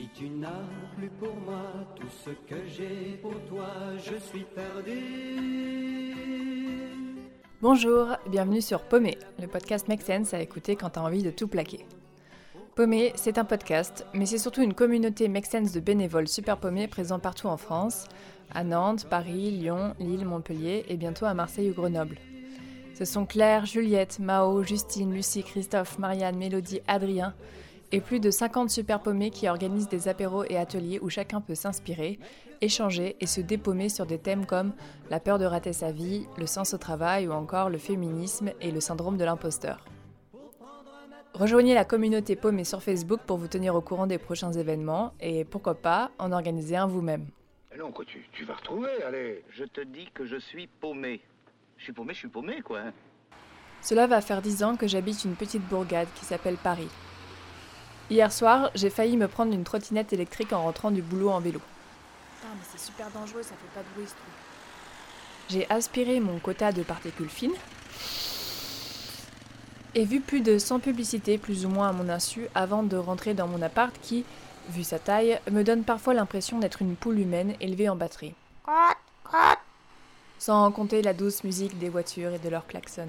Si tu n'as plus pour moi tout ce que j'ai pour toi, je suis perdu. Bonjour, bienvenue sur Paumé, le podcast Make Sense à écouter quand t'as envie de tout plaquer. Paumé, c'est un podcast, mais c'est surtout une communauté Make Sense de bénévoles super paumés présents partout en France, à Nantes, Paris, Lyon, Lille, Montpellier et bientôt à Marseille ou Grenoble. Ce sont Claire, Juliette, Mao, Justine, Lucie, Christophe, Marianne, Mélodie, Adrien et plus de 50 super paumés qui organisent des apéros et ateliers où chacun peut s'inspirer, échanger et se dépaumer sur des thèmes comme la peur de rater sa vie, le sens au travail ou encore le féminisme et le syndrome de l'imposteur. Rejoignez la communauté paumée sur Facebook pour vous tenir au courant des prochains événements et pourquoi pas en organiser un vous-même. Non, quoi, tu, tu vas retrouver, allez. Je te dis que je suis paumé. Je suis paumé, je suis paumé, quoi. hein. Cela va faire 10 ans que j'habite une petite bourgade qui s'appelle Paris. Hier soir, j'ai failli me prendre une trottinette électrique en rentrant du boulot en vélo. Putain, mais c'est super dangereux, ça fait pas de bruit ce truc. J'ai aspiré mon quota de particules fines et vu plus de 100 publicités plus ou moins à mon insu avant de rentrer dans mon appart qui, vu sa taille, me donne parfois l'impression d'être une poule humaine élevée en batterie. Sans compter la douce musique des voitures et de leurs klaxons.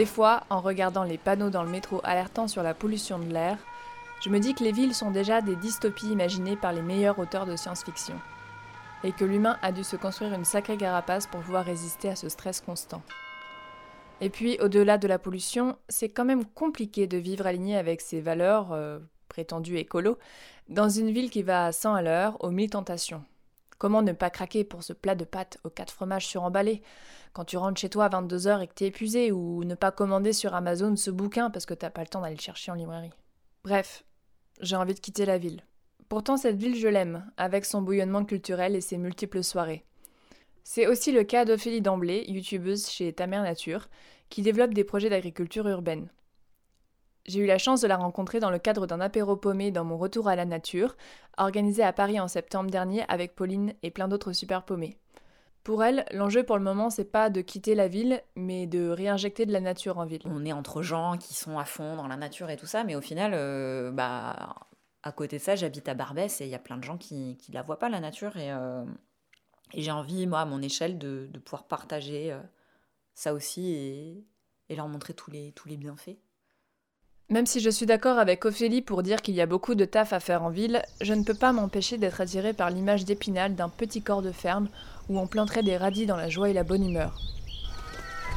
Des fois, en regardant les panneaux dans le métro alertant sur la pollution de l'air, je me dis que les villes sont déjà des dystopies imaginées par les meilleurs auteurs de science-fiction. Et que l'humain a dû se construire une sacrée carapace pour pouvoir résister à ce stress constant. Et puis, au-delà de la pollution, c'est quand même compliqué de vivre aligné avec ses valeurs, euh, prétendues écolo, dans une ville qui va à 100 à l'heure, aux mille tentations. Comment ne pas craquer pour ce plat de pâtes aux quatre fromages suremballés quand tu rentres chez toi à 22h et que t'es épuisé, ou ne pas commander sur Amazon ce bouquin parce que t'as pas le temps d'aller le chercher en librairie. Bref, j'ai envie de quitter la ville. Pourtant, cette ville, je l'aime, avec son bouillonnement culturel et ses multiples soirées. C'est aussi le cas d'Ophélie Damblé, youtubeuse chez Ta Mère Nature, qui développe des projets d'agriculture urbaine. J'ai eu la chance de la rencontrer dans le cadre d'un apéro paumé dans mon retour à la nature, organisé à Paris en septembre dernier avec Pauline et plein d'autres super paumés. Pour elle, l'enjeu pour le moment, c'est pas de quitter la ville, mais de réinjecter de la nature en ville. on est entre gens qui sont à fond dans la nature et tout ça, mais au final, euh, bah, à côté de ça, j'habite à Barbès et il y a plein de gens qui ne la voient pas, la nature. Et, euh, et j'ai envie, moi, à mon échelle, de, pouvoir partager euh, ça aussi et, leur montrer tous les bienfaits. Même si je suis d'accord avec Ophélie pour dire qu'il y a beaucoup de taf à faire en ville, je ne peux pas m'empêcher d'être attirée par l'image d'Épinal d'un petit corps de ferme où on planterait des radis dans la joie et la bonne humeur.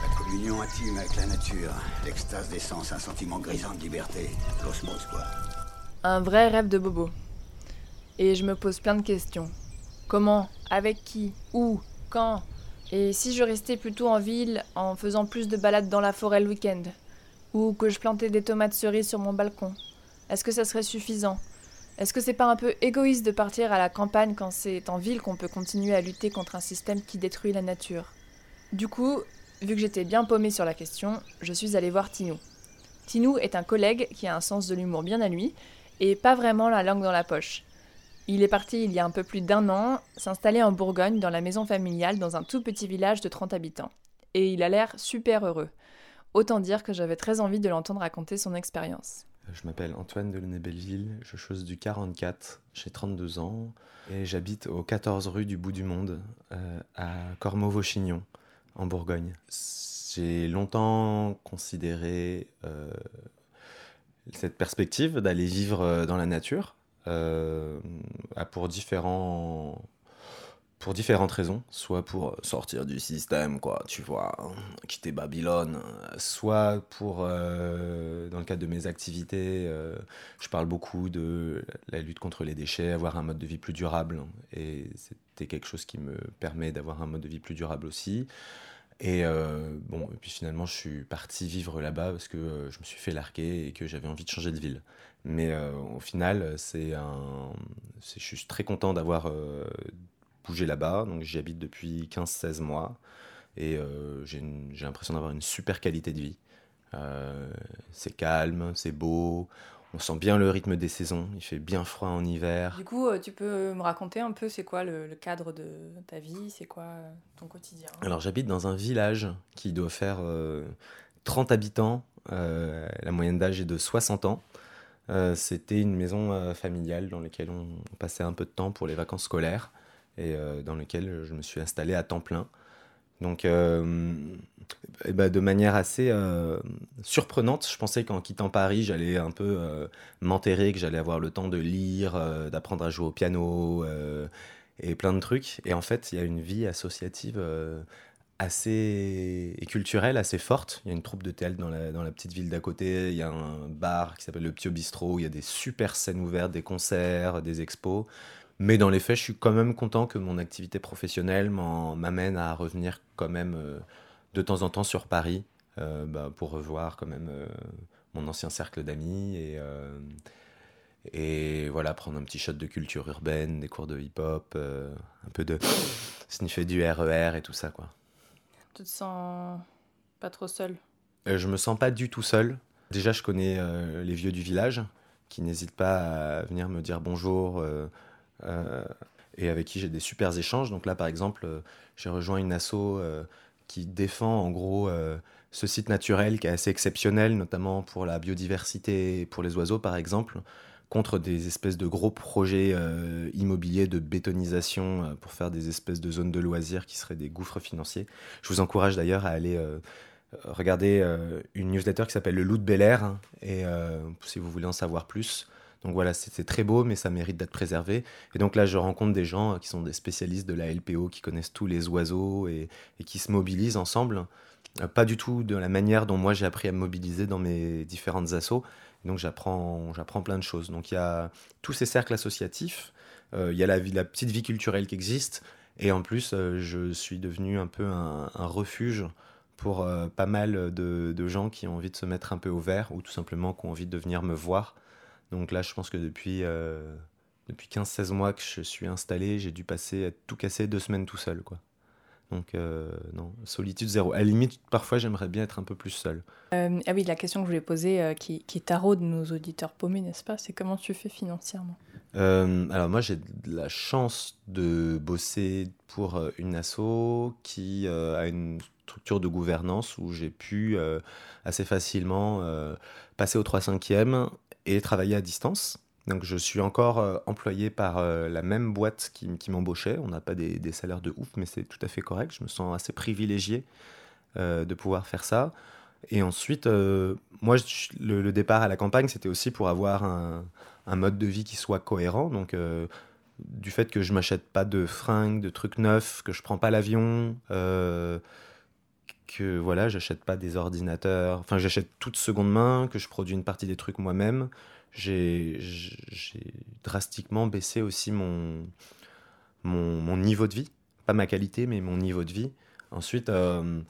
La communion intime avec la nature, l'extase des sens, un sentiment grisant de liberté, l'osmose, quoi. Un vrai rêve de bobo. Et je me pose plein de questions. Comment Avec qui Où Quand? Et si je restais plutôt en ville en faisant plus de balades dans la forêt le week-end? Ou que je plantais des tomates cerises sur mon balcon Est-ce que ça serait suffisant? Est-ce que c'est pas un peu égoïste de partir à la campagne quand c'est en ville qu'on peut continuer à lutter contre un système qui détruit la nature? Du coup, vu que j'étais bien paumée sur la question, je suis allée voir Tinou. Tinou est un collègue qui a un sens de l'humour bien à lui et pas vraiment la langue dans la poche. Il est parti il y a un peu plus d'un an s'installer en Bourgogne dans la maison familiale dans un tout petit village de 30 habitants. Et il a l'air super heureux. Autant dire que j'avais très envie de l'entendre raconter son expérience. Je m'appelle Antoine Delaunay-Belleville, je chose du 44, j'ai 32 ans et j'habite au 14 rue du Bout du Monde, euh, à Cormeaux-Vauchignon, en Bourgogne. J'ai longtemps considéré euh, cette perspective d'aller vivre euh, dans la nature euh, pour différents pour différentes raisons, soit pour sortir du système, quoi, tu vois, quitter Babylone, soit pour, euh, dans le cadre de mes activités, euh, je parle beaucoup de la lutte contre les déchets, avoir un mode de vie plus durable, et c'était quelque chose qui me permet d'avoir un mode de vie plus durable aussi. Et euh, bon, et puis finalement, je suis parti vivre là-bas parce que euh, je me suis fait larguer et que j'avais envie de changer de ville. Mais euh, au final, c'est un, je suis très content d'avoir euh, bougé là-bas. Donc j'y habite depuis 15-16 mois et euh, j'ai l'impression d'avoir une super qualité de vie. Euh, c'est calme, c'est beau, on sent bien le rythme des saisons. Il fait bien froid en hiver. Du coup, euh, tu peux me raconter un peu c'est quoi le, le cadre de ta vie, c'est quoi ton quotidien? Alors j'habite dans un village qui doit faire euh, 30 habitants. La moyenne d'âge est de 60 ans. C'était une maison familiale dans laquelle on, passait un peu de temps pour les vacances scolaires et dans laquelle je me suis installé à temps plein. Donc, eh ben, de manière assez surprenante, je pensais qu'en quittant Paris, j'allais un peu m'enterrer, que j'allais avoir le temps de lire, d'apprendre à jouer au piano et plein de trucs. Et en fait, il y a une vie associative assez et culturelle assez forte. Il y a une troupe de théâtre dans la, dans la petite ville d'à côté. Il y a un bar qui s'appelle le Pio Bistro. il y a des super scènes ouvertes, des concerts, des expos. Mais dans les faits, je suis quand même content que mon activité professionnelle m'amène à revenir quand même euh, de temps en temps sur Paris euh, bah, pour revoir quand même euh, mon ancien cercle d'amis et, et voilà, prendre un petit shot de culture urbaine, des cours de hip-hop, un peu de sniffer du RER e et tout ça quoi. Tu te sens pas trop seul? Je me sens pas du tout seul. Déjà, je connais les vieux du village qui n'hésitent pas à venir me dire bonjour et avec qui j'ai des super échanges. Donc là, par exemple, j'ai rejoint une asso qui défend en gros ce site naturel qui est assez exceptionnel, notamment pour la biodiversité et pour les oiseaux, par exemple contre des espèces de gros projets euh, immobiliers de bétonisation euh, pour faire des espèces de zones de loisirs qui seraient des gouffres financiers. Je vous encourage d'ailleurs à aller euh, regarder une newsletter qui s'appelle Le Loup de Bel Air, hein, et si vous voulez en savoir plus. Donc voilà, c'est très beau, mais ça mérite d'être préservé. Et donc là, je rencontre des gens qui sont des spécialistes de la LPO, qui connaissent tous les oiseaux et, et qui se mobilisent ensemble. pas du tout de la manière dont moi j'ai appris à me mobiliser dans mes différentes assos, donc j'apprends, plein de choses. Donc il y a tous ces cercles associatifs, euh, il y a la, petite vie culturelle qui existe, et en plus euh, je suis devenu un peu un, refuge pour euh, pas mal de, de, gens qui ont envie de se mettre un peu au vert, ou tout simplement qui ont envie de venir me voir. Donc là je pense que depuis, depuis 15-16 mois que je suis installé, j'ai dû passer à tout casser deux semaines tout seul. quoi. Donc, euh, non, solitude zéro. À la limite, parfois, j'aimerais bien être un peu plus seul. Euh, ah oui, la question que je voulais poser, euh, qui, qui taraude nos auditeurs paumés, n'est-ce pas? C'est comment tu fais financièrement? Alors, moi, j'ai la chance de bosser pour une asso qui a une structure de gouvernance où j'ai pu assez facilement passer au 3 5 e et travailler à distance. Donc je suis encore euh, employé par euh, la même boîte qui, m'embauchait. On n'a pas des, salaires de ouf, mais c'est tout à fait correct. Je me sens assez privilégié euh, de pouvoir faire ça. Et ensuite, moi, le, départ à la campagne, c'était aussi pour avoir un, mode de vie qui soit cohérent. Donc du fait que je m'achète pas de fringues, de trucs neufs, que je prends pas l'avion, que voilà, j'achète pas des ordinateurs, enfin j'achète toute seconde main, que je produis une partie des trucs moi-même j'ai drastiquement baissé aussi mon, mon, niveau de vie. Pas ma qualité, mais mon niveau de vie. Ensuite, euh,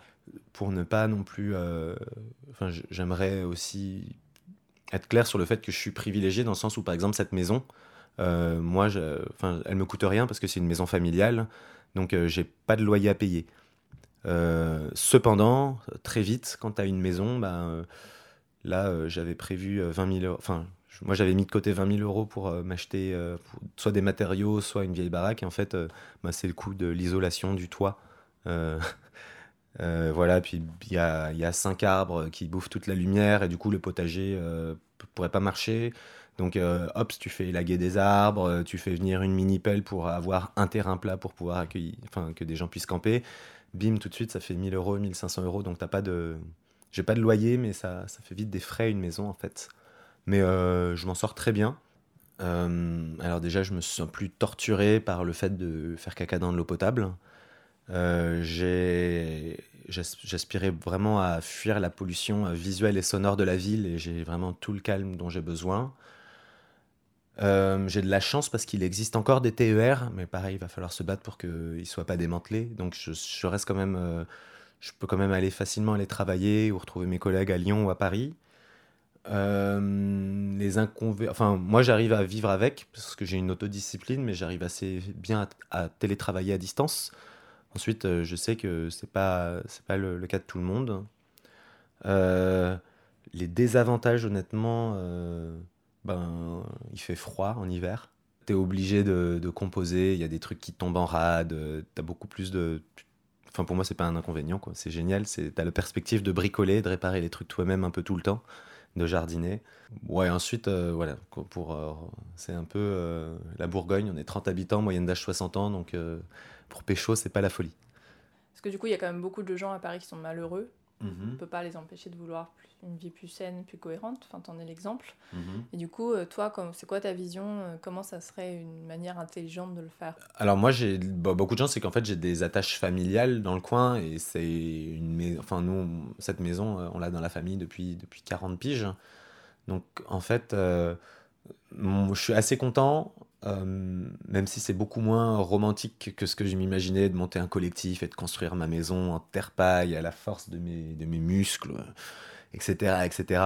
pour ne pas non plus... Euh, enfin, j'aimerais aussi être clair sur le fait que je suis privilégié dans le sens où, par exemple, cette maison, euh, moi, je, elle me coûte rien parce que c'est une maison familiale, donc j'ai pas de loyer à payer. Cependant, très vite, quand tu as une maison, ben, là, j'avais prévu 20 000 euros, enfin, moi, j'avais mis de côté 20 000 euros pour euh, m'acheter euh, soit des matériaux, soit une vieille baraque. Et en fait, euh, bah, c'est le coût de l'isolation du toit. voilà, puis il y a, y cinq arbres qui bouffent toute la lumière et du coup, le potager ne pourrait pas marcher. Donc, hop, tu fais élaguer des arbres, tu fais venir une mini-pelle pour avoir un terrain plat pour pouvoir accueillir, enfin, que des gens puissent camper. Bim, tout de suite, ça fait 1000 euros, 1500 euros. Donc, t'as pas de. J'ai pas de loyer, mais ça, ça fait vite des frais une maison en fait. Mais euh, je m'en sors très bien. Euh, alors déjà, je me sens plus torturé par le fait de faire caca dans de l'eau potable. Euh, J'aspirais vraiment à fuir la pollution visuelle et sonore de la ville et j'ai vraiment tout le calme dont j'ai besoin. Euh, j'ai de la chance parce qu'il existe encore des TER, mais pareil, il va falloir se battre pour qu'ils ne soient pas démantelés. Donc je, reste quand même, je peux quand même aller facilement aller travailler ou retrouver mes collègues à Lyon ou à Paris. Euh, les inconvénients. Enfin, moi, j'arrive à vivre avec parce que j'ai une autodiscipline, mais j'arrive assez bien à, télétravailler à distance. Ensuite, euh, je sais que c'est pas c'est pas le, cas de tout le monde. Euh, les désavantages, honnêtement, ben, il fait froid en hiver. Tu es obligé de, composer. Il y a des trucs qui tombent en rade. Tu as beaucoup plus de Enfin, pour moi, c'est pas un inconvénient, quoi. C'est génial. T'as la perspective de bricoler, de réparer les trucs toi-même un peu tout le temps. de jardiner. Ouais, ensuite, voilà, pour, c'est un peu la Bourgogne, on est 30 habitants, moyenne d'âge 60 ans, donc pour pécho, c'est pas la folie. Parce que du coup, il y a quand même beaucoup de gens à Paris qui sont malheureux. Mhm. On ne peut pas les empêcher de vouloir plus- une vie plus saine, plus cohérente. Enfin, t'en es l'exemple. Mhm. Et du coup, euh, toi, c'est quoi ta vision euh, Comment ça serait une manière intelligente de le faire? Alors moi, j'ai bon, beaucoup de chance, c'est qu'en fait j'ai des attaches familiales dans le coin et c'est une maison. Enfin nous, cette maison, euh, on l'a dans la famille depuis depuis 40 piges. Donc en fait, euh, je suis assez content, euh, même si c'est beaucoup moins romantique que ce que je m'imaginais de monter un collectif et de construire ma maison en terre-paille à la force de mes de mes muscles, etc., etc.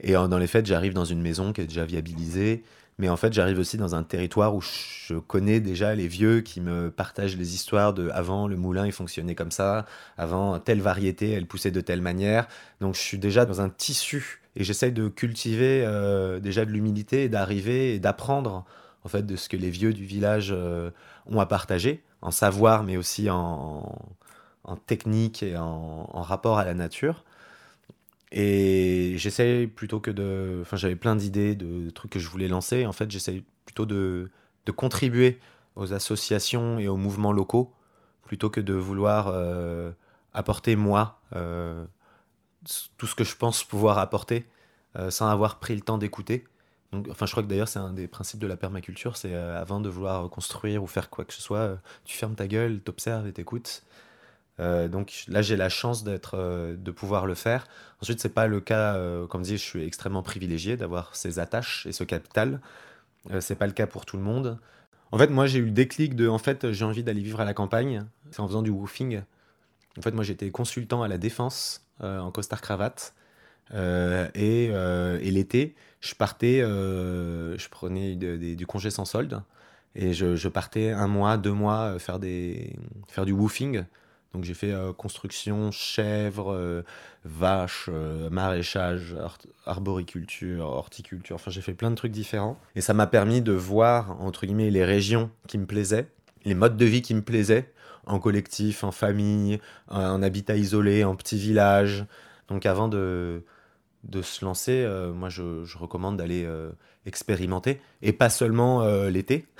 Et dans les faits, j'arrive dans une maison qui est déjà viabilisée. Mais en fait, j'arrive aussi dans un territoire où je connais déjà les vieux qui me partagent les histoires de avant le moulin il fonctionnait comme ça, avant telle variété elle poussait de telle manière. Donc je suis déjà dans un tissu et j'essaye de cultiver euh, déjà de l'humilité et d'arriver et d'apprendre en fait de ce que les vieux du village euh, ont à partager en savoir mais aussi en, en technique et en, rapport à la nature. Et j'essaie plutôt que de. Enfin, j'avais plein d'idées, de trucs que je voulais lancer. En fait, j'essaie plutôt de, contribuer aux associations et aux mouvements locaux plutôt que de vouloir euh, apporter moi euh, tout ce que je pense pouvoir apporter sans avoir pris le temps d'écouter. Donc, enfin, je crois que d'ailleurs, c'est un des principes de la permaculture c'est euh, avant de vouloir construire ou faire quoi que ce soit, euh, tu fermes ta gueule, t'observes et t'écoutes. Euh, donc là, j'ai la chance d'être, de pouvoir le faire. Ensuite, c'est pas le cas, comme dit, je suis extrêmement privilégié d'avoir ces attaches et ce capital. C'est pas le cas pour tout le monde. En fait, moi, j'ai eu le déclic de, en fait, j'ai envie d'aller vivre à la campagne. C'est en faisant du woofing. En fait, moi, j'étais consultant à la défense en costard cravate. Euh, et euh, et l'été, je partais, euh, je prenais du congé sans solde et je, partais un mois, deux mois faire des, faire du woofing. Donc j'ai fait construction, chèvres, euh, vaches, euh, maraîchage, ar- arboriculture, horticulture. Enfin, j'ai fait plein de trucs différents. Et ça m'a permis de voir, entre guillemets, les régions qui me plaisaient, les modes de vie qui me plaisaient, en collectif, en famille, en habitat isolé, en petit village. Donc avant de, de se lancer, euh, moi je, recommande d'aller euh, expérimenter. Et pas seulement euh, l'été.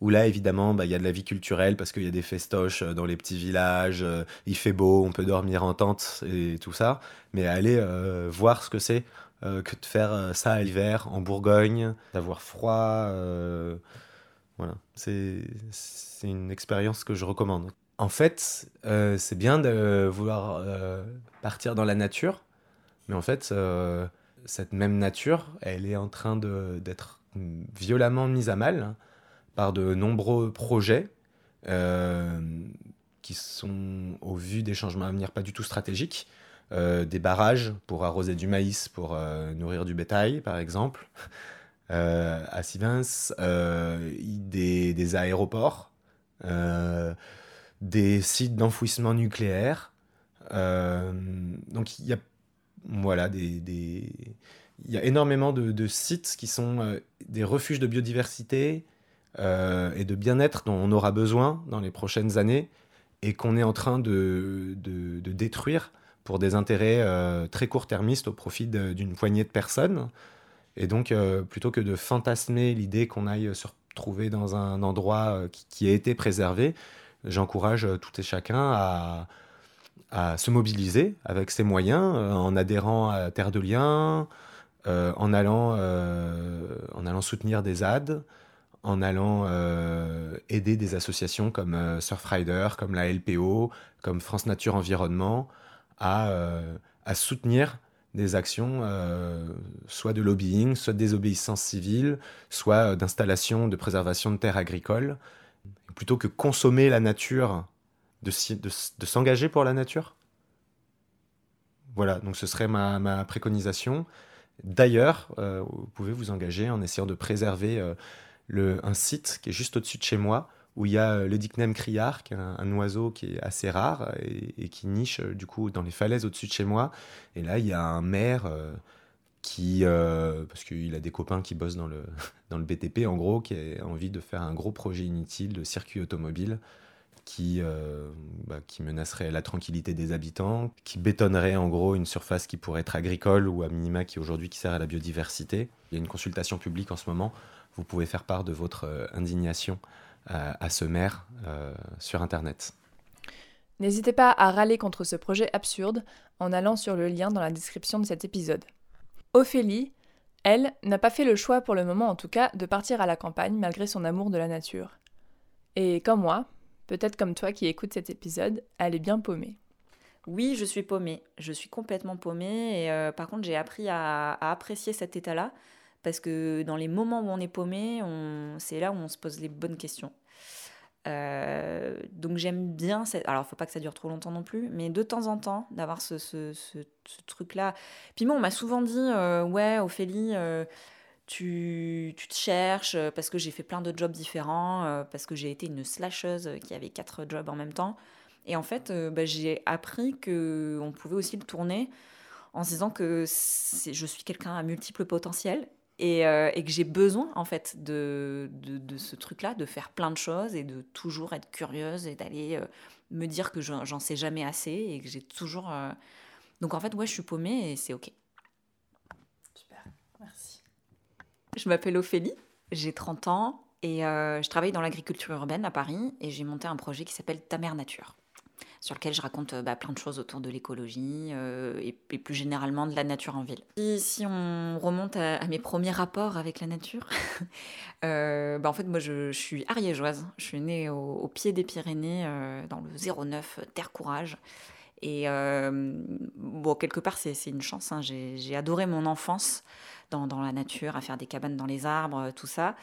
Où là, évidemment, bah, il y a de la vie culturelle parce qu'il y a des festoches dans les petits villages, il fait beau, on peut dormir en tente et tout ça. Mais aller voir ce que c'est que de faire ça à l'hiver en Bourgogne, d'avoir froid. voilà, c'est une expérience que je recommande. En fait, c'est bien de vouloir partir dans la nature, mais en fait, euh, cette même nature, elle est en train d'être violemment mise à mal par de nombreux projets euh, qui sont, au vu des changements à venir, pas du tout stratégiques. Euh, des barrages pour arroser du maïs, pour nourrir du bétail, par exemple. À Sivins, des, des aéroports, des sites d'enfouissement nucléaire. Donc il y a voilà des, des- il y a énormément de, sites qui sont euh, des refuges de biodiversité euh, et de bien-être dont on aura besoin dans les prochaines années et qu'on est en train de, de- détruire pour des intérêts euh, très court-termistes au profit d'une poignée de personnes. Et donc, plutôt que de fantasmer l'idée qu'on aille se retrouver dans un endroit qui, a été préservé, j'encourage tout et chacun à, à se mobiliser avec ses moyens, euh, en adhérant à Terre de Liens, euh, en, allant, euh, en allant soutenir des ZAD, en allant aider des associations comme Surfrider, comme la LPO, comme France Nature Environnement, à, à soutenir des actions, soit de lobbying, soit de désobéissance civile, soit d'installation de préservation de terres agricoles. Plutôt que consommer la nature, de, s'engager pour la nature. Voilà, donc ce serait ma, préconisation. D'ailleurs, euh, vous pouvez vous engager en essayant de préserver euh, le, un site qui est juste au-dessus de chez moi, où il y a euh, le Dicnem criard, qui est un, oiseau qui est assez rare et, qui niche du coup dans les falaises au-dessus de chez moi. Et là, il y a un maire qui, parce qu'il a des copains qui bossent dans le, dans le BTP en gros, qui a envie de faire un gros projet inutile de circuit automobile, qui, euh, bah, qui menacerait la tranquillité des habitants, qui bétonnerait en gros une surface qui pourrait être agricole ou à minima qui aujourd'hui qui sert à la biodiversité. Il y a une consultation publique en ce moment. Vous pouvez faire part de votre euh, indignation à, ce maire euh, sur Internet. N'hésitez pas à râler contre ce projet absurde en allant sur le lien dans la description de cet épisode. Ophélie, elle, n'a pas fait le choix pour le moment en tout cas de partir à la campagne malgré son amour de la nature. Et comme moi, peut-être comme toi qui écoutes cet épisode, elle est bien paumée. Oui, je suis paumée. Je suis complètement paumée. Et euh, par contre, j'ai appris à, apprécier cet état-là. Parce que dans les moments où on est paumé, c'est là où on se pose les bonnes questions. Euh, donc j'aime bien, cette... alors faut pas que ça dure trop longtemps non plus, mais de temps en temps d'avoir ce, truc-là. Puis moi on m'a souvent dit, euh, ouais Ophélie, tu, tu, te cherches, parce que j'ai fait plein de jobs différents, parce que j'ai été une slasheuse qui avait quatre jobs en même temps. Et en fait, euh, bah, j'ai appris qu'on pouvait aussi le tourner en se disant que je suis quelqu'un à multiples potentiels et, euh, et que j'ai besoin en fait de, de, ce truc-là, de faire plein de choses et de toujours être curieuse et d'aller euh, me dire que j'en sais jamais assez et que j'ai toujours... Donc en fait, ouais, je suis paumée et c'est ok. Super, merci. Je m'appelle Ophélie, j'ai 30 ans et je travaille dans l'agriculture urbaine à Paris et j'ai monté un projet qui s'appelle Ta mère nature sur lequel je raconte bah, plein de choses autour de l'écologie euh, et, plus généralement de la nature en ville. Si on remonte à, mes premiers rapports avec la nature, euh, bah, en fait moi je, suis ariégeoise, je suis née au, pied des Pyrénées euh, dans le 09 Terre Courage. Et bon, quelque part, c'est une chance. Hein. J'ai adoré mon enfance dans, la nature, à faire des cabanes dans les arbres, tout ça.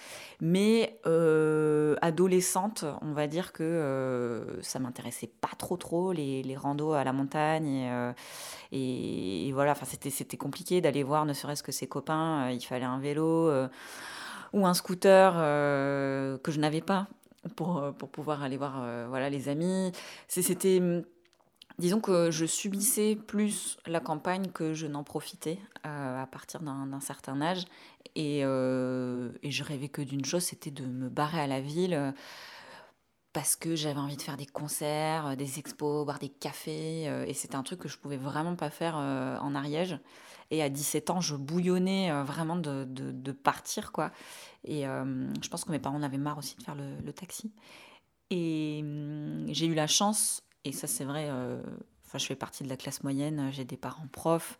Mais euh, adolescente, on va dire que euh, ça m'intéressait pas trop trop, les, les randos à la montagne. Et, euh, et, voilà, c'était compliqué d'aller voir ne serait-ce que ses copains. il fallait un vélo ou un scooter que je n'avais pas pour, pour pouvoir aller voir voilà, les amis. C'était Disons que je subissais plus la campagne que je n'en profitais euh, à partir d'un certain âge. Euh, et, je rêvais que d'une chose, c'était de me barrer à la ville euh, parce que j'avais envie de faire des concerts, des expos, boire des cafés. et c'était un truc que je pouvais vraiment pas faire en Ariège. Et à 17 ans, je bouillonnais vraiment de, partir. quoi. Et je pense que mes parents en avaient marre aussi de faire le, le taxi. Et hum, j'ai eu la chance et ça, c'est vrai, euh, enfin, je fais partie de la classe moyenne, j'ai des parents profs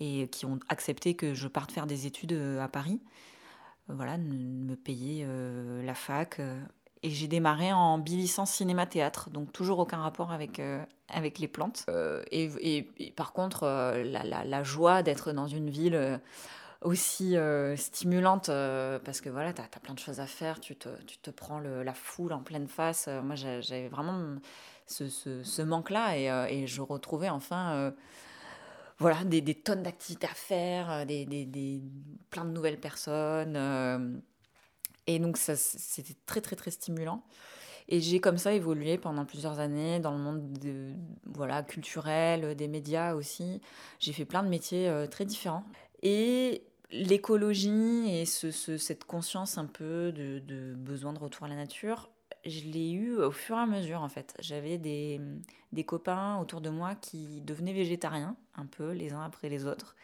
et qui ont accepté que je parte faire des études euh, à Paris. Euh, voilà, me payer la fac. et j'ai démarré en bilicence cinéma-théâtre, donc toujours aucun rapport avec, avec les plantes. Et, par contre, la, la, joie d'être dans une ville aussi stimulante parce que voilà, tu as, plein de choses à faire, tu te, tu te prends la foule en pleine face. moi, j'avais vraiment ce, manque-là et, euh, et, je retrouvais enfin euh, voilà, des, des tonnes d'activités à faire, euh, des, des, des, plein de nouvelles personnes. et donc, c'était très, très, très stimulant. Et j'ai comme ça évolué pendant plusieurs années dans le monde de, voilà, culturel, des médias aussi. J'ai fait plein de métiers très différents. Et l'écologie et ce, cette conscience un peu de, de, besoin de retour à la nature je l'ai eu au fur et à mesure en fait. J'avais des, des, copains autour de moi qui devenaient végétariens, un peu les uns après les autres.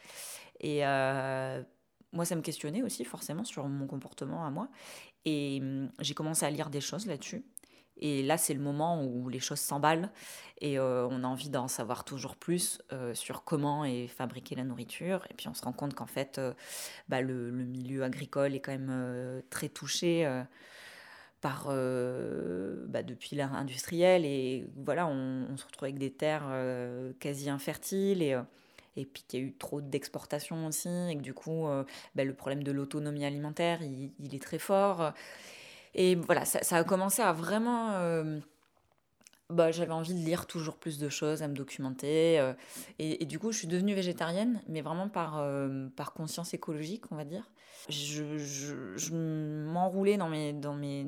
Et euh, moi, ça me questionnait aussi forcément sur mon comportement à moi. Et hum, j'ai commencé à lire des choses là-dessus. Et là, c'est le moment où les choses s'emballent et euh, on a envie d'en savoir toujours plus euh, sur comment est fabriquée la nourriture. Et puis on se rend compte qu'en fait, bah, le, milieu agricole est quand même très touché par euh, bah, depuis l'ère industrielle et voilà on, se retrouve avec des terres euh, quasi infertiles et, euh, et puis qu'il y a eu trop d'exportation aussi et que du coup bah, le problème de l'autonomie alimentaire il, est très fort. Et voilà ça, ça a commencé à vraiment bah, j'avais envie de lire toujours plus de choses, à me documenter. Euh, et, du coup, je suis devenue végétarienne, mais vraiment par, euh, par conscience écologique, on va dire. Je, je, m'enroulais dans mes, dans, mes,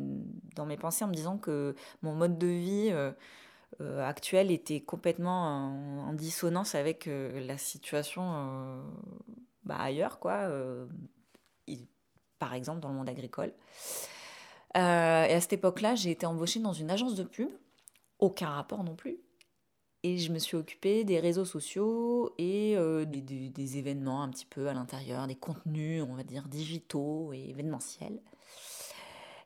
dans mes pensées en me disant que mon mode de vie euh, actuel était complètement en, dissonance avec la situation bah, ailleurs, quoi. par exemple, dans le monde agricole. et à cette époque-là, j'ai été embauchée dans une agence de pub aucun rapport non plus. Et je me suis occupée des réseaux sociaux et euh, des, événements un petit peu à l'intérieur, des contenus, on va dire, digitaux et événementiels.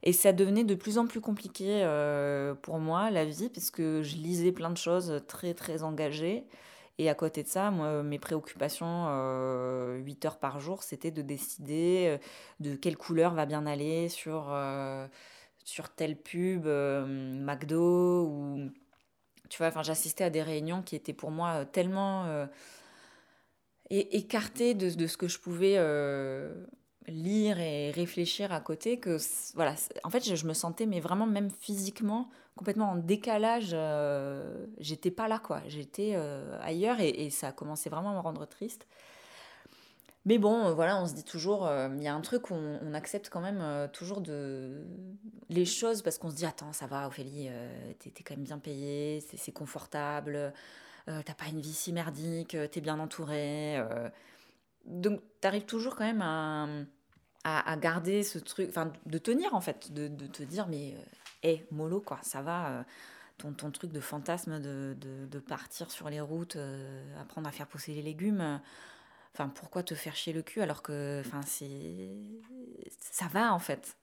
Et ça devenait de plus en plus compliqué euh, pour moi, la vie, parce que je lisais plein de choses très, très engagées. Et à côté de ça, moi, mes préoccupations, euh, 8 heures par jour, c'était de décider euh, de quelle couleur va bien aller sur, sur telle pub, euh, McDo, ou... Tu vois, enfin, j'assistais à des réunions qui étaient pour moi euh, tellement euh, écartées de, de ce que je pouvais lire et réfléchir à côté que voilà en fait je, me sentais mais vraiment même physiquement complètement en décalage j'étais pas là quoi. J'étais ailleurs et, et ça a commencé vraiment à me rendre triste mais bon euh, voilà on se dit toujours euh, il y a un truc on, accepte quand même euh, toujours de les choses parce qu'on se dit attends ça va Ophélie t'es quand même bien payée c'est confortable t'as pas une vie si merdique t'es bien entourée donc tu arrives toujours quand même à, garder ce truc, enfin de tenir en fait, de, te dire mais hé mollo quoi, ça va, ton, truc de fantasme de, partir sur les routes, apprendre à faire pousser les légumes, enfin pourquoi te faire chier le cul alors que enfin c'est ça va en fait.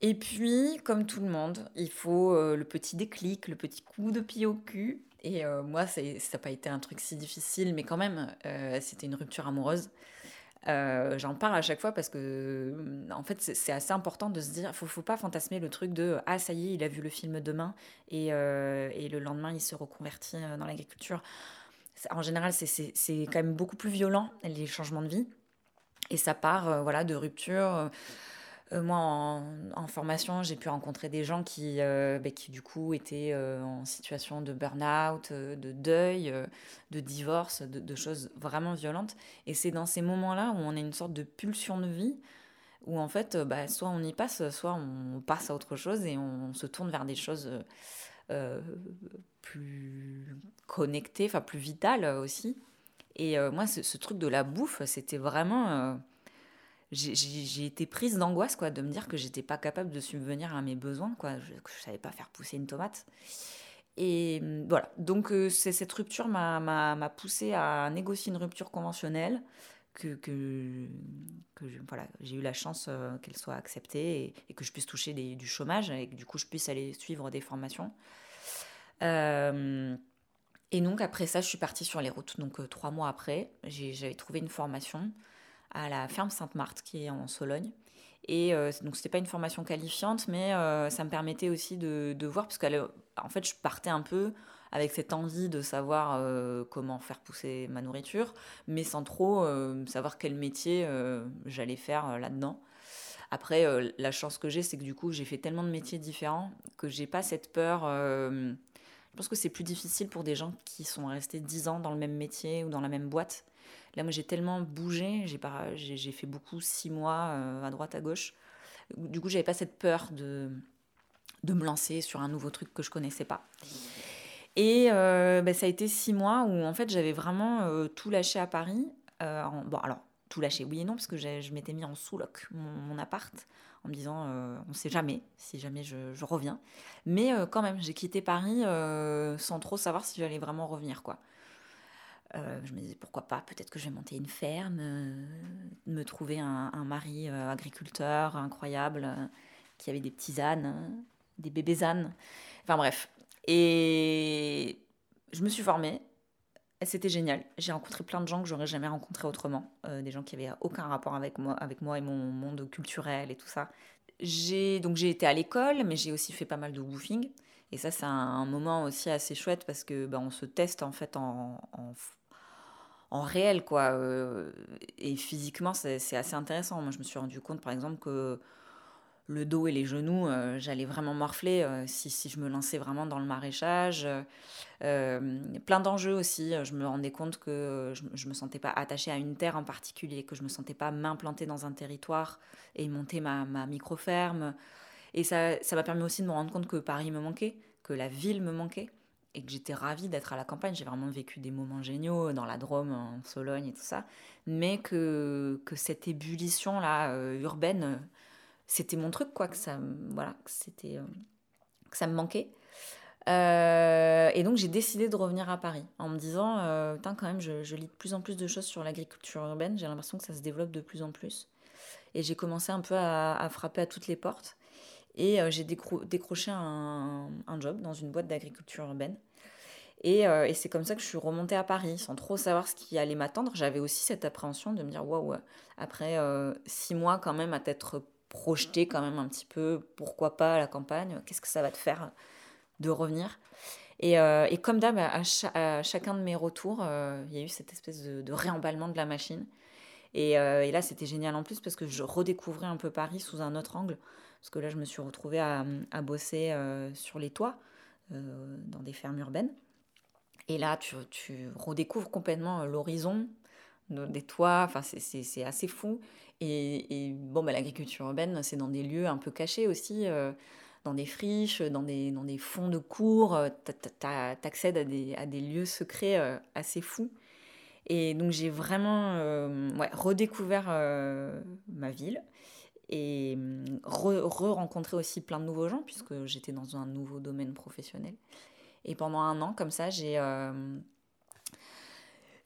Et puis, comme tout le monde, il faut euh, le petit déclic, le petit coup de pied au cul. Et euh, moi, ça n'a pas été un truc si difficile, mais quand même, euh, c'était une rupture amoureuse. Euh, J'en parle à chaque fois parce que, en fait, c'est assez important de se dire, faut, faut pas fantasmer le truc de ah ça y est, il a vu le film demain et, et le lendemain il se reconvertit dans l'agriculture. En général, c'est quand même beaucoup plus violent les changements de vie et ça part euh, voilà de rupture. Euh, moi, en, formation, j'ai pu rencontrer des gens qui, euh, ben, qui du coup, étaient en situation de burn-out, de deuil, de divorce, de, choses vraiment violentes. Et c'est dans ces moments-là où on a une sorte de pulsion de vie, où en fait, bah, soit on y passe, soit on passe à autre chose et on, se tourne vers des choses euh, plus connectées, enfin plus vitales aussi. Et euh, moi, ce, truc de la bouffe, c'était vraiment... euh, j'ai été prise d'angoisse quoi de me dire que j'étais pas capable de subvenir à mes besoins quoi je, que je savais pas faire pousser une tomate. Et voilà. Donc cette rupture m'a poussée à négocier une rupture conventionnelle que, voilà j'ai eu la chance euh, qu'elle soit acceptée et, que je puisse toucher du chômage et que du coup je puisse aller suivre des formations Euh, et donc après ça je suis partie sur les routes donc euh, trois mois après j'avais trouvé une formation à la ferme Sainte-Marthe qui est en Sologne. Et donc c'était pas une formation qualifiante, mais ça me permettait aussi de, de voir, parce qu'en fait je partais un peu avec cette envie de savoir euh, comment faire pousser ma nourriture, mais sans trop euh, savoir quel métier euh, j'allais faire là-dedans. Après, la chance que j'ai, c'est que du coup j'ai fait tellement de métiers différents que j'ai pas cette peur. je pense que c'est plus difficile pour des gens qui sont restés 10 ans dans le même métier ou dans la même boîte. Là, moi, j'ai tellement bougé, j'ai fait beaucoup six mois à droite, à gauche. Du coup, j'avais pas cette peur de, de me lancer sur un nouveau truc que je connaissais pas. Et euh, ben, ça a été six mois où en fait j'avais vraiment euh, tout lâché à Paris. Euh, bon, alors tout lâché, oui et non, parce que je m'étais mis en sous-loc mon, appart en me disant on sait jamais si jamais je, reviens. Mais quand même, j'ai quitté Paris sans trop savoir si j'allais vraiment revenir quoi. Je me disais pourquoi pas, peut-être que je vais monter une ferme, me trouver un, un mari agriculteur incroyable qui avait des petits ânes, euh, des bébés ânes. Enfin bref. Et je me suis formée. C'était génial. J'ai rencontré plein de gens que j'aurais jamais rencontrés autrement. Euh, des gens qui avaient aucun rapport avec moi, avec moi et mon monde culturel et tout ça. J'ai donc j'ai été à l'école, mais j'ai aussi fait pas mal de woofing. Et ça, c'est un, moment aussi assez chouette parce que bah, on se teste en fait en, en, réel, quoi. Euh, et physiquement, c'est assez intéressant. Moi, je me suis rendu compte, par exemple, que le dos et les genoux, euh, j'allais vraiment morfler euh, si, si je me lançais vraiment dans le maraîchage. Euh, plein d'enjeux aussi. Je me rendais compte que je, je me sentais pas attachée à une terre en particulier, que je me sentais pas m'implanter dans un territoire et monter ma, ma micro-ferme. Et ça ça m'a permis aussi de me rendre compte que Paris me manquait, que la ville me manquait et que j'étais ravie d'être à la campagne. J'ai vraiment vécu des moments géniaux dans la Drôme, en Sologne et tout ça. Mais que, que cette ébullition-là urbaine, c'était mon truc, quoi, que ça, voilà, c'était, euh, que ça me manquait. Euh, et donc j'ai décidé de revenir à Paris en me disant, euh, quand même, je, lis de plus en plus de choses sur l'agriculture urbaine, j'ai l'impression que ça se développe de plus en plus. Et j'ai commencé un peu à, frapper à toutes les portes. Et euh, j'ai décroché un, job dans une boîte d'agriculture urbaine. Et, et c'est comme ça que je suis remontée à Paris, sans trop savoir ce qui allait m'attendre. J'avais aussi cette appréhension de me dire, waouh, après six mois quand même à t'être projeté quand même un petit peu, pourquoi pas à la campagne, qu'est-ce que ça va te faire de revenir. Et, euh, et comme d'hab, à, chacun de mes retours, euh, il y a eu cette espèce de, réemballement de la machine. Et, euh, et là, c'était génial en plus parce que je redécouvrais un peu Paris sous un autre angle. Parce que là, je me suis retrouvée à, à bosser sur les toits, dans des fermes urbaines. Et là, tu, tu redécouvres complètement l'horizon des toits. Enfin, c'est assez fou. Et, bon, bah, l'agriculture urbaine, c'est dans des lieux un peu cachés aussi dans des friches, dans des, dans des fonds de cours, euh, tu accèdes à des, à des lieux secrets euh, assez fous. Et donc j'ai vraiment euh, redécouvert ma ville et re-rencontré aussi plein de nouveaux gens puisque j'étais dans un nouveau domaine professionnel. Et pendant un an, comme ça, j'ai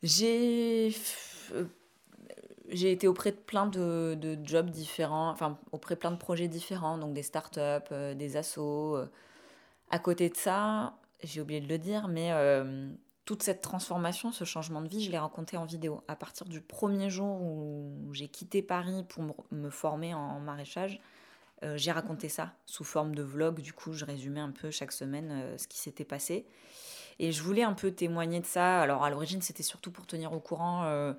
j'ai j'ai été auprès de plein de, jobs différents, enfin auprès de plein de projets différents, donc des startups, euh, des assos. Euh. À côté de ça, j'ai oublié de le dire, mais euh, toute cette transformation, ce changement de vie, je l'ai raconté en vidéo. À partir du premier jour où j'ai quitté Paris pour me former en maraîchage, j'ai raconté ça sous forme de vlog. Du coup, je résumais un peu chaque semaine ce qui s'était passé. Et je voulais un peu témoigner de ça. Alors à l'origine, c'était surtout pour tenir au courant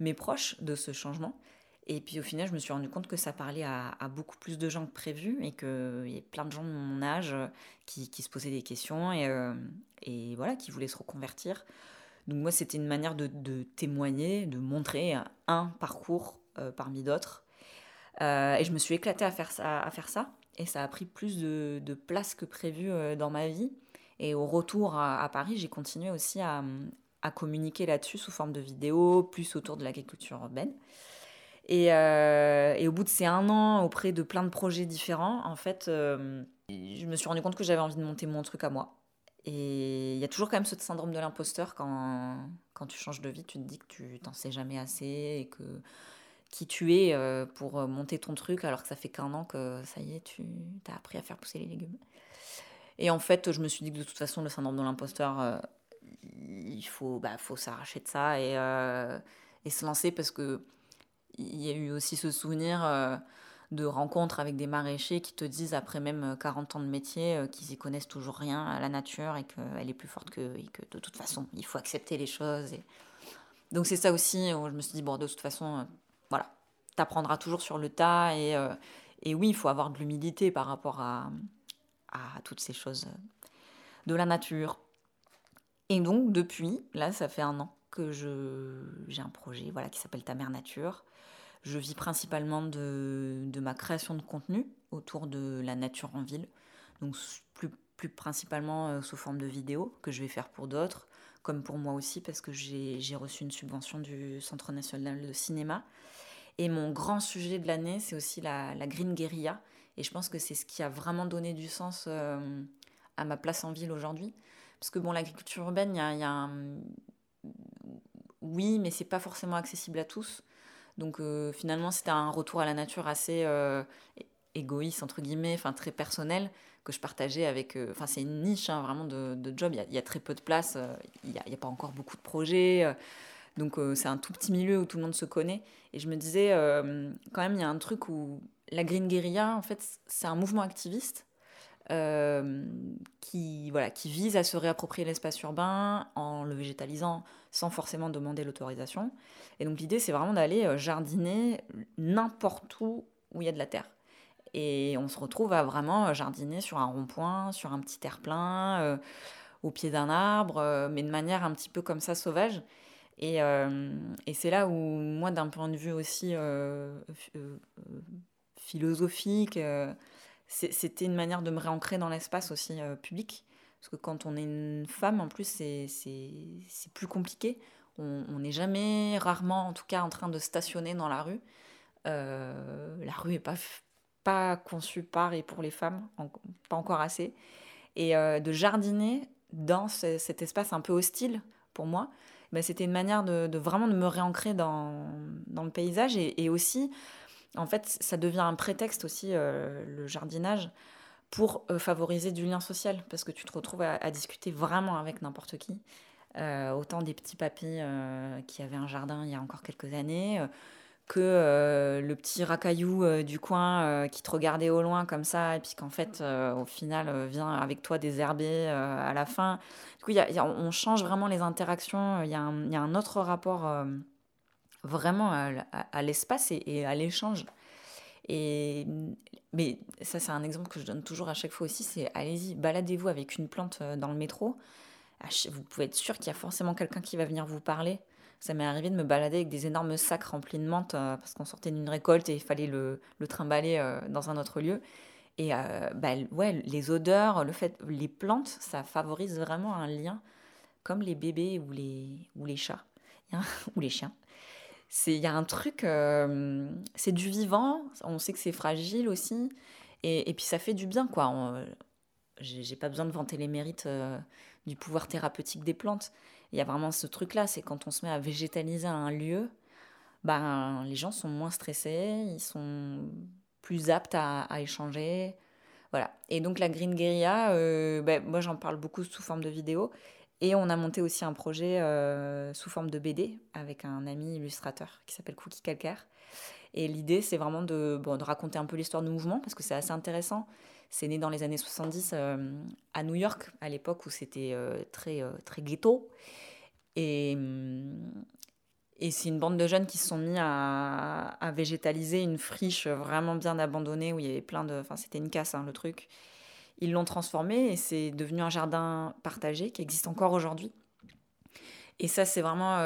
mes proches de ce changement. Et puis au final, je me suis rendu compte que ça parlait à, beaucoup plus de gens que prévu et qu'il y a plein de gens de mon âge qui, qui se posaient des questions et, euh, et, voilà, qui voulaient se reconvertir. Donc moi, c'était une manière de, témoigner, de montrer un parcours euh, parmi d'autres. Euh, et je me suis éclatée à faire ça. À faire ça et ça a pris plus de place que prévu dans ma vie. Et au retour à Paris, j'ai continué aussi à, communiquer là-dessus sous forme de vidéos, plus autour de l'agriculture urbaine. Et, euh, et, au bout de ces un an, auprès de plein de projets différents, en fait, euh, je me suis rendu compte que j'avais envie de monter mon truc à moi. Et il y a toujours quand même ce syndrome de l'imposteur quand, quand tu changes de vie, tu te dis que tu t'en sais jamais assez et que qui tu es euh, pour monter ton truc alors que ça fait qu'un an que ça y est, tu as appris à faire pousser les légumes. Et en fait, je me suis dit que de toute façon, le syndrome de l'imposteur, il faut, bah, faut s'arracher de ça et, euh, et, se lancer parce que il y a eu aussi ce souvenir euh, de rencontres avec des maraîchers qui te disent après même 40 ans de métier euh, qu'ils y connaissent toujours rien à la nature et qu'elle est plus forte que, et que de toute façon il faut accepter les choses. Donc c'est ça aussi où je me suis dit bon de toute façon voilà t'apprendras toujours sur le tas et, et oui il faut avoir de l'humilité par rapport à, à toutes ces choses de la nature. Et donc, depuis, là, ça fait un an que j'ai un projet voilà, qui s'appelle Ta mère nature. Je vis principalement de, de, ma création de contenu autour de la nature en ville. Donc, plus, plus principalement euh, sous forme de vidéos que je vais faire pour d'autres, comme pour moi aussi, parce que j'ai reçu une subvention du Centre national de cinéma. Et mon grand sujet de l'année, c'est aussi la, la, green guérilla. Et je pense que c'est ce qui a vraiment donné du sens euh, à ma place en ville aujourd'hui. Parce que bon, l'agriculture urbaine, il y a, un... Oui, mais c'est pas forcément accessible à tous. Donc euh, finalement, c'était un retour à la nature assez euh, égoïste, entre guillemets, enfin très personnel, que je partageais avec... Enfin, c'est une niche hein, vraiment de, job, il y, a, très peu de place, il n'y a, pas encore beaucoup de projets. donc c'est un tout petit milieu où tout le monde se connaît. Et je me disais, quand même, il y a un truc où la Green Guerilla, en fait, c'est un mouvement activiste euh, qui, voilà, qui vise à se réapproprier l'espace urbain en le végétalisant sans forcément demander l'autorisation. Et donc l'idée, c'est vraiment d'aller euh, jardiner n'importe où où il y a de la terre. Et on se retrouve à vraiment jardiner sur un rond-point, sur un petit terre-plein, euh, au pied d'un arbre, mais de manière un petit peu comme ça sauvage. Et, et c'est là où, moi, d'un point de vue aussi philosophique, c'était une manière de me réancrer dans l'espace aussi euh, public. Parce que quand on est une femme, en plus, c'est plus compliqué. On n'est jamais, rarement en tout cas, en train de stationner dans la rue. Euh, la rue n'est pas, pas conçue par et pour les femmes, pas encore assez. Et de jardiner dans cet espace un peu hostile pour moi, bah, c'était une manière de, vraiment de me réancrer dans, dans le paysage et, aussi, en fait, ça devient un prétexte aussi, euh, le jardinage, pour euh, favoriser du lien social, parce que tu te retrouves à, discuter vraiment avec n'importe qui. Euh, autant des petits papis qui avaient un jardin il y a encore quelques années, que le petit racaillou du coin qui te regardait au loin comme ça, et puis qu'en fait, au final, vient avec toi désherber à la fin. Du coup, on change vraiment les interactions, il y, a un autre rapport vraiment à, l'espace et, à l'échange. Et, mais ça, c'est un exemple que je donne toujours à chaque fois aussi, c'est allez-y, baladez-vous avec une plante dans le métro. Vous pouvez être sûr qu'il y a forcément quelqu'un qui va venir vous parler. Ça m'est arrivé de me balader avec des énormes sacs remplis de menthe euh, parce qu'on sortait d'une récolte et il fallait le, le trimballer euh, dans un autre lieu. Et euh, bah, ouais, les odeurs, le fait, les plantes, ça favorise vraiment un lien comme les bébés ou les, ou les chats ou les chiens. Il y a un truc, c'est du vivant, on sait que c'est fragile aussi, et, puis ça fait du bien, quoi. J'ai pas besoin de vanter les mérites du pouvoir thérapeutique des plantes, il y a vraiment ce truc-là, c'est quand on se met à végétaliser un lieu, ben, les gens sont moins stressés, ils sont plus aptes à, échanger. Voilà. Et donc la Green Guerilla, euh, ben, moi j'en parle beaucoup sous forme de vidéo. Et on a monté aussi un projet euh, sous forme de BD avec un ami illustrateur qui s'appelle Cookie Calcaire. Et l'idée, c'est vraiment de, bon, de raconter un peu l'histoire du mouvement parce que c'est assez intéressant. C'est né dans les années 70 euh, à New York, à l'époque où c'était euh, très, euh, très ghetto. Et, et c'est une bande de jeunes qui se sont mis à, à, végétaliser une friche vraiment bien abandonnée où il y avait plein de. Enfin, c'était une casse, hein, le truc. Ils l'ont transformé et c'est devenu un jardin partagé qui existe encore aujourd'hui. Et ça, c'est vraiment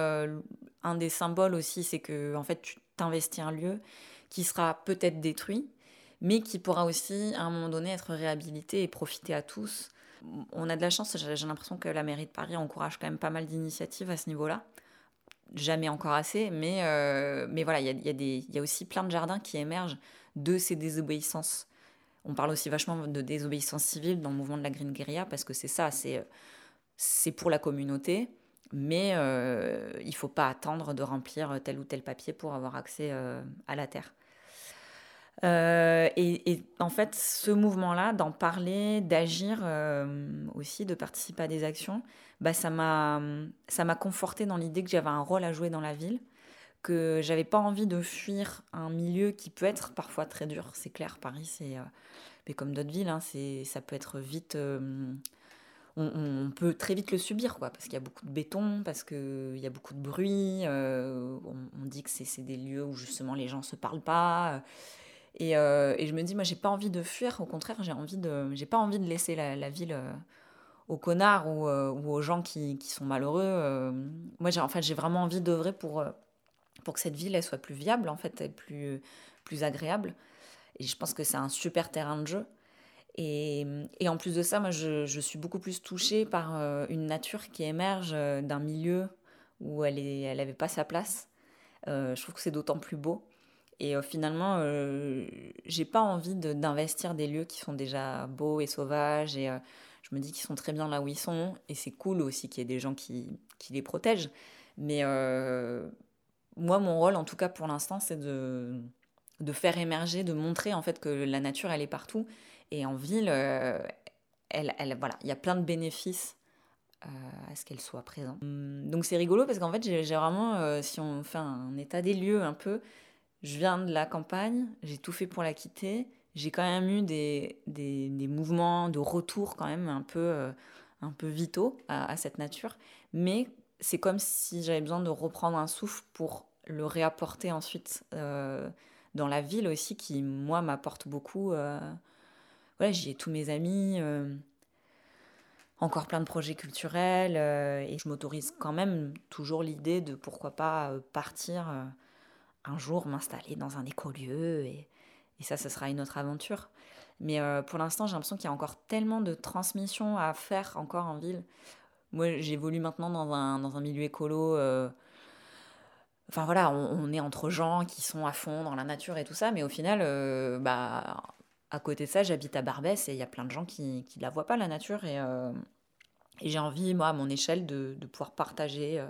un des symboles aussi, c'est que en fait, tu t'investis un lieu qui sera peut-être détruit, mais qui pourra aussi à un moment donné être réhabilité et profiter à tous. On a de la chance, j'ai l'impression que la mairie de Paris encourage quand même pas mal d'initiatives à ce niveau-là. Jamais encore assez, mais, euh, mais voilà, il y a, y, y a, aussi plein de jardins qui émergent de ces désobéissances. On parle aussi vachement de désobéissance civile dans le mouvement de la Green Guerilla, parce que c'est ça, c'est, c'est pour la communauté, mais euh, il ne faut pas attendre de remplir tel ou tel papier pour avoir accès euh, à la terre. Euh, et, en fait, ce mouvement-là, d'en parler, d'agir euh, aussi, de participer à des actions, bah, ça m'a conforté dans l'idée que j'avais un rôle à jouer dans la ville, que j'avais pas envie de fuir un milieu qui peut être parfois très dur. C'est clair, Paris, c'est euh, mais comme d'autres villes, hein, c'est ça peut être vite. On, peut très vite le subir, quoi, parce qu'il y a beaucoup de béton, parce qu'il y a beaucoup de bruit. on, on, dit que c'est des lieux où justement les gens se parlent pas. Euh, et, je me dis, moi, j'ai pas envie de fuir. Au contraire, j'ai envie de, j'ai pas envie de laisser la, ville euh, aux connards ou, euh, ou, aux gens qui, qui sont malheureux. moi, j'ai, en fait, j'ai vraiment envie d'œuvrer pour, pour que cette ville soit plus viable, en fait, plus, plus agréable. Et je pense que c'est un super terrain de jeu. Et, et en plus de ça, moi, je, suis beaucoup plus touchée par une nature qui émerge d'un milieu où elle n'avait elle pas sa place. je trouve que c'est d'autant plus beau. Et euh, finalement, euh, j'ai pas envie d'investir des lieux qui sont déjà beaux et sauvages. Et euh, je me dis qu'ils sont très bien là où ils sont. Et c'est cool aussi qu'il y ait des gens qui, qui les protègent. Mais moi, mon rôle, en tout cas pour l'instant, c'est de, de faire émerger, de montrer en fait que la nature, elle est partout. Et en ville, elle, elle, voilà, il y a plein de bénéfices à ce qu'elle soit présente. Hum, donc c'est rigolo parce qu'en fait, j'ai vraiment, si on fait un état des lieux un peu, je viens de la campagne, j'ai tout fait pour la quitter. J'ai quand même eu des, des, des, mouvements de retour quand même un peu, euh, un peu vitaux à, cette nature. Mais c'est comme si j'avais besoin de reprendre un souffle pour le réapporter ensuite euh, dans la ville aussi, qui, moi, m'apporte beaucoup. Euh, voilà, j'y ai tous mes amis, encore plein de projets culturels, et je m'autorise quand même toujours l'idée de pourquoi pas partir un jour m'installer dans un écolieu et, et, ça, ce sera une autre aventure. Mais euh, pour l'instant, j'ai l'impression qu'il y a encore tellement de transmission à faire encore en ville. Moi, j'évolue maintenant dans un, dans un milieu écolo. Euh, enfin voilà, on, est entre gens qui sont à fond dans la nature et tout ça, mais au final, euh, bah, à côté de ça, j'habite à Barbès et il y a plein de gens qui ne la voient pas, la nature. Et, et j'ai envie, moi, à mon échelle, de, pouvoir partager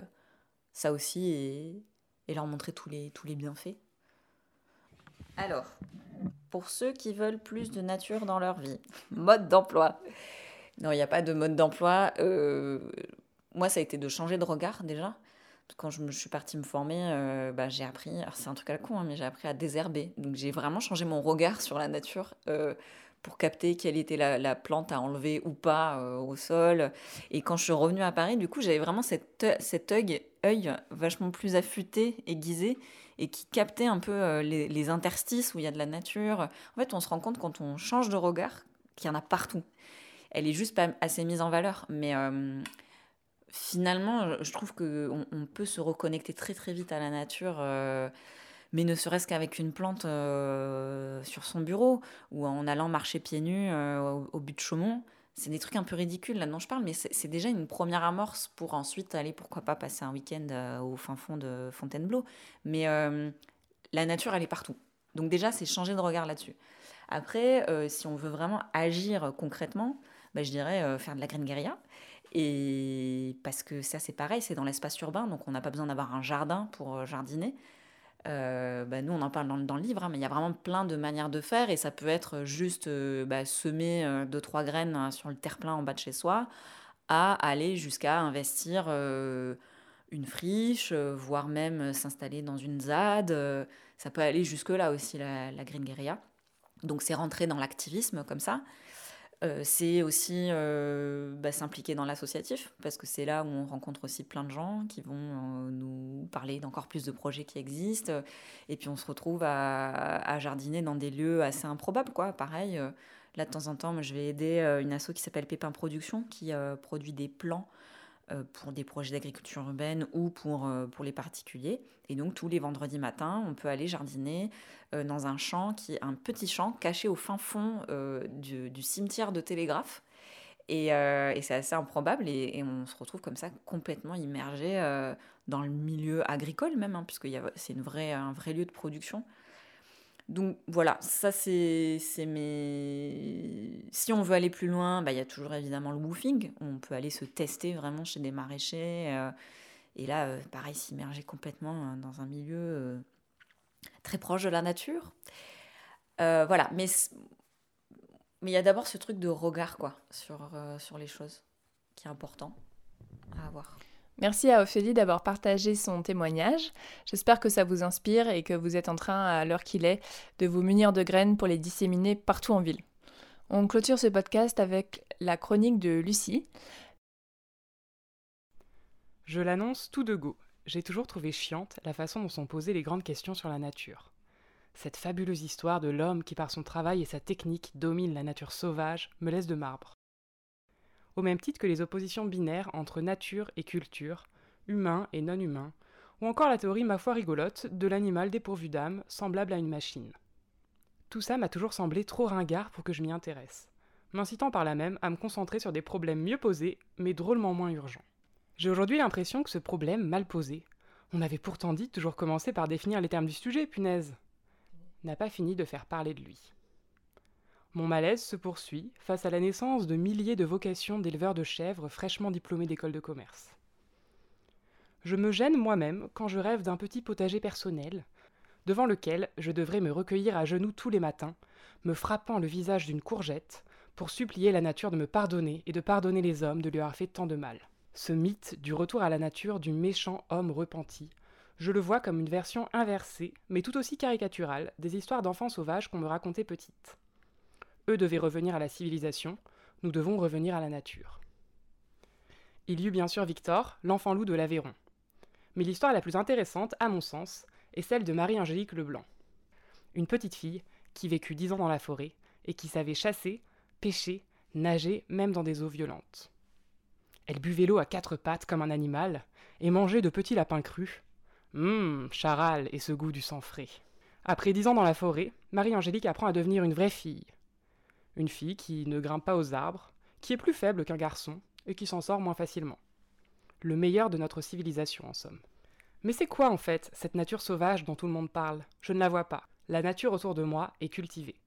ça aussi et, leur montrer tous les, tous les bienfaits. Alors, pour ceux qui veulent plus de nature dans leur vie, mode d'emploi. Non, il n'y a pas de mode d'emploi. Euh, moi, ça a été de changer de regard déjà. Quand je, me, suis partie me former, euh, bah, j'ai appris, c'est un truc à la con, hein, mais j'ai appris à désherber. Donc j'ai vraiment changé mon regard sur la nature. Euh, pour capter quelle était la, plante à enlever ou pas euh, au sol. Et quand je suis revenue à Paris, du coup, j'avais vraiment cet, œil, vachement plus affûté, aiguisé, et qui captait un peu les, interstices où il y a de la nature. En fait, on se rend compte quand on change de regard qu'il y en a partout. Elle est juste pas assez mise en valeur, mais finalement, je trouve qu'on on peut se reconnecter très très vite à la nature mais ne serait-ce qu'avec une plante euh, sur son bureau ou en allant marcher pieds nus euh, au, but de Chaumont. C'est des trucs un peu ridicules là dont je parle, mais c'est déjà une première amorce pour ensuite aller, pourquoi pas, passer un week-end euh, au fin fond de Fontainebleau. Mais la nature, elle est partout. Donc déjà, c'est changer de regard là-dessus. Après, si on veut vraiment agir concrètement, bah, je dirais faire de la green guérilla. Et parce que ça, c'est pareil, c'est dans l'espace urbain, donc on n'a pas besoin d'avoir un jardin pour jardiner. Euh, bah, nous, on en parle dans, le livre, hein, mais il y a vraiment plein de manières de faire et ça peut être juste euh, bah, semer euh, deux, trois graines hein, sur le terre-plein en bas de chez soi, à aller jusqu'à investir une friche, voire même s'installer dans une ZAD. ça peut aller jusque-là aussi, la, la Green Guerilla. Donc c'est rentrer dans l'activisme comme ça. Euh, c'est aussi euh, bah, s'impliquer dans l'associatif, parce que c'est là où on rencontre aussi plein de gens qui vont euh, nous parler d'encore plus de projets qui existent. Et puis on se retrouve à, jardiner dans des lieux assez improbables, quoi. Pareil, là de temps en temps, je vais aider une asso qui s'appelle Pépin Production, qui produit des plants euh, pour des projets d'agriculture urbaine ou pour, euh, pour les particuliers. Et donc tous les vendredis matins, on peut aller jardiner euh, dans un champ, qui un petit champ caché au fin fond du, cimetière de Télégraphe. Et, et c'est assez improbable et, et, on se retrouve comme ça complètement immergé dans le milieu agricole même, hein, puisque c'est un vrai lieu de production. Donc voilà, ça c'est mes... Si on veut aller plus loin, bah, il y a toujours évidemment le woofing. On peut aller se tester vraiment chez des maraîchers. Euh, et là, euh, pareil, s'immerger complètement euh, dans un milieu très proche de la nature. voilà, mais il y a d'abord ce truc de regard quoi sur, sur les choses qui est important à avoir. Merci à Ophélie d'avoir partagé son témoignage. J'espère que ça vous inspire et que vous êtes en train, à l'heure qu'il est, de vous munir de graines pour les disséminer partout en ville. On clôture ce podcast avec la chronique de Lucie. Je l'annonce tout de go. J'ai toujours trouvé chiante la façon dont sont posées les grandes questions sur la nature. Cette fabuleuse histoire de l'homme qui par son travail et sa technique domine la nature sauvage me laisse de marbre au même titre que les oppositions binaires entre nature et culture, humain et non humain, ou encore la théorie ma foi rigolote de l'animal dépourvu d'âme, semblable à une machine. Tout ça m'a toujours semblé trop ringard pour que je m'y intéresse, m'incitant par là même à me concentrer sur des problèmes mieux posés, mais drôlement moins urgents. J'ai aujourd'hui l'impression que ce problème mal posé, on avait pourtant dit toujours commencer par définir les termes du sujet, punaise, n'a pas fini de faire parler de lui. Mon malaise se poursuit face à la naissance de milliers de vocations d'éleveurs de chèvres fraîchement diplômés d'école de commerce. Je me gêne moi-même quand je rêve d'un petit potager personnel, devant lequel je devrais me recueillir à genoux tous les matins, me frappant le visage d'une courgette, pour supplier la nature de me pardonner et de pardonner les hommes de lui avoir fait tant de mal. Ce mythe du retour à la nature du méchant homme repenti, je le vois comme une version inversée, mais tout aussi caricaturale, des histoires d'enfants sauvages qu'on me racontait petite. Eux devaient revenir à la civilisation, nous devons revenir à la nature. Il y eut bien sûr Victor, l'enfant loup de l'Aveyron. Mais l'histoire la plus intéressante, à mon sens, est celle de Marie-Angélique Leblanc. Une petite fille qui vécut dix ans dans la forêt et qui savait chasser, pêcher, nager, même dans des eaux violentes. Elle buvait l'eau à quatre pattes comme un animal et mangeait de petits lapins crus. Hum, charal et ce goût du sang frais. Après dix ans dans la forêt, Marie-Angélique apprend à devenir une vraie fille, une fille qui ne grimpe pas aux arbres, qui est plus faible qu'un garçon et qui s'en sort moins facilement. Le meilleur de notre civilisation, en somme. Mais c'est quoi en fait cette nature sauvage dont tout le monde parle? Je ne la vois pas. La nature autour de moi est cultivée.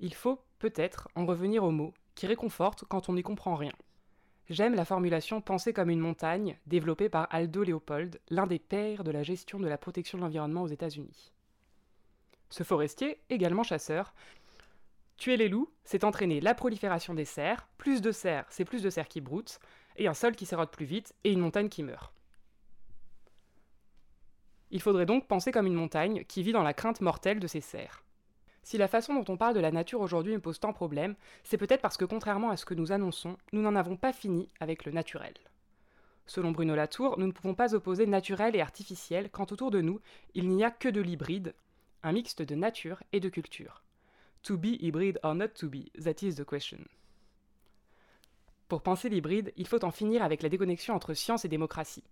Il faut peut-être en revenir aux mots, qui réconfortent quand on n'y comprend rien. J'aime la formulation penser comme une montagne, développée par Aldo Leopold, l'un des pères de la gestion de la protection de l'environnement aux États-Unis. Ce forestier, également chasseur, tuer les loups, c'est entraîner la prolifération des cerfs, plus de cerfs, c'est plus de cerfs qui broutent, et un sol qui s'érode plus vite, et une montagne qui meurt. Il faudrait donc penser comme une montagne qui vit dans la crainte mortelle de ses cerfs. Si la façon dont on parle de la nature aujourd'hui me pose tant de problèmes, c'est peut-être parce que contrairement à ce que nous annonçons, nous n'en avons pas fini avec le naturel. Selon Bruno Latour, nous ne pouvons pas opposer naturel et artificiel quand autour de nous, il n'y a que de l'hybride, un mixte de nature et de culture. To be hybrid or not to be, that is the question. Pour penser l'hybride, il faut en finir avec la déconnexion entre science et démocratie.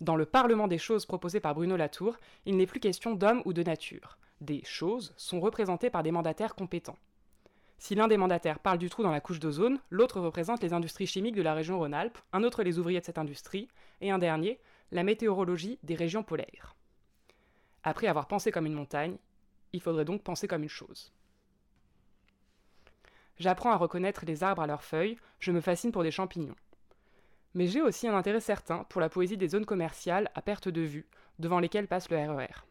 Dans le Parlement des choses proposé par Bruno Latour, il n'est plus question d'homme ou de nature des choses sont représentées par des mandataires compétents. Si l'un des mandataires parle du trou dans la couche d'ozone, l'autre représente les industries chimiques de la région Rhône-Alpes, un autre les ouvriers de cette industrie, et un dernier, la météorologie des régions polaires. Après avoir pensé comme une montagne, il faudrait donc penser comme une chose. J'apprends à reconnaître les arbres à leurs feuilles, je me fascine pour des champignons. Mais j'ai aussi un intérêt certain pour la poésie des zones commerciales à perte de vue, devant lesquelles passe le RER. E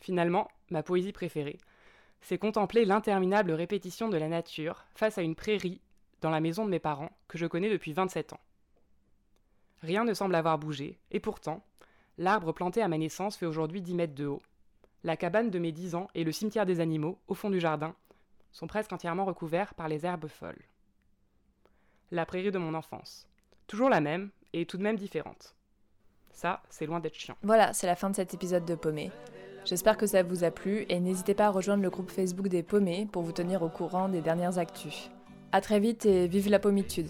Finalement, ma poésie préférée, c'est contempler l'interminable répétition de la nature face à une prairie dans la maison de mes parents que je connais depuis 27 ans. Rien ne semble avoir bougé, et pourtant, l'arbre planté à ma naissance fait aujourd'hui 10 mètres de haut. La cabane de mes 10 ans et le cimetière des animaux, au fond du jardin, sont presque entièrement recouverts par les herbes folles. La prairie de mon enfance. Toujours la même, et tout de même différente. Ça, c'est loin d'être chiant. Voilà, c'est la fin de cet épisode de Paumé. J'espère que ça vous a plu et n'hésitez pas à rejoindre le groupe Facebook des paumés pour vous tenir au courant des dernières actus. A très vite et vive la pommitude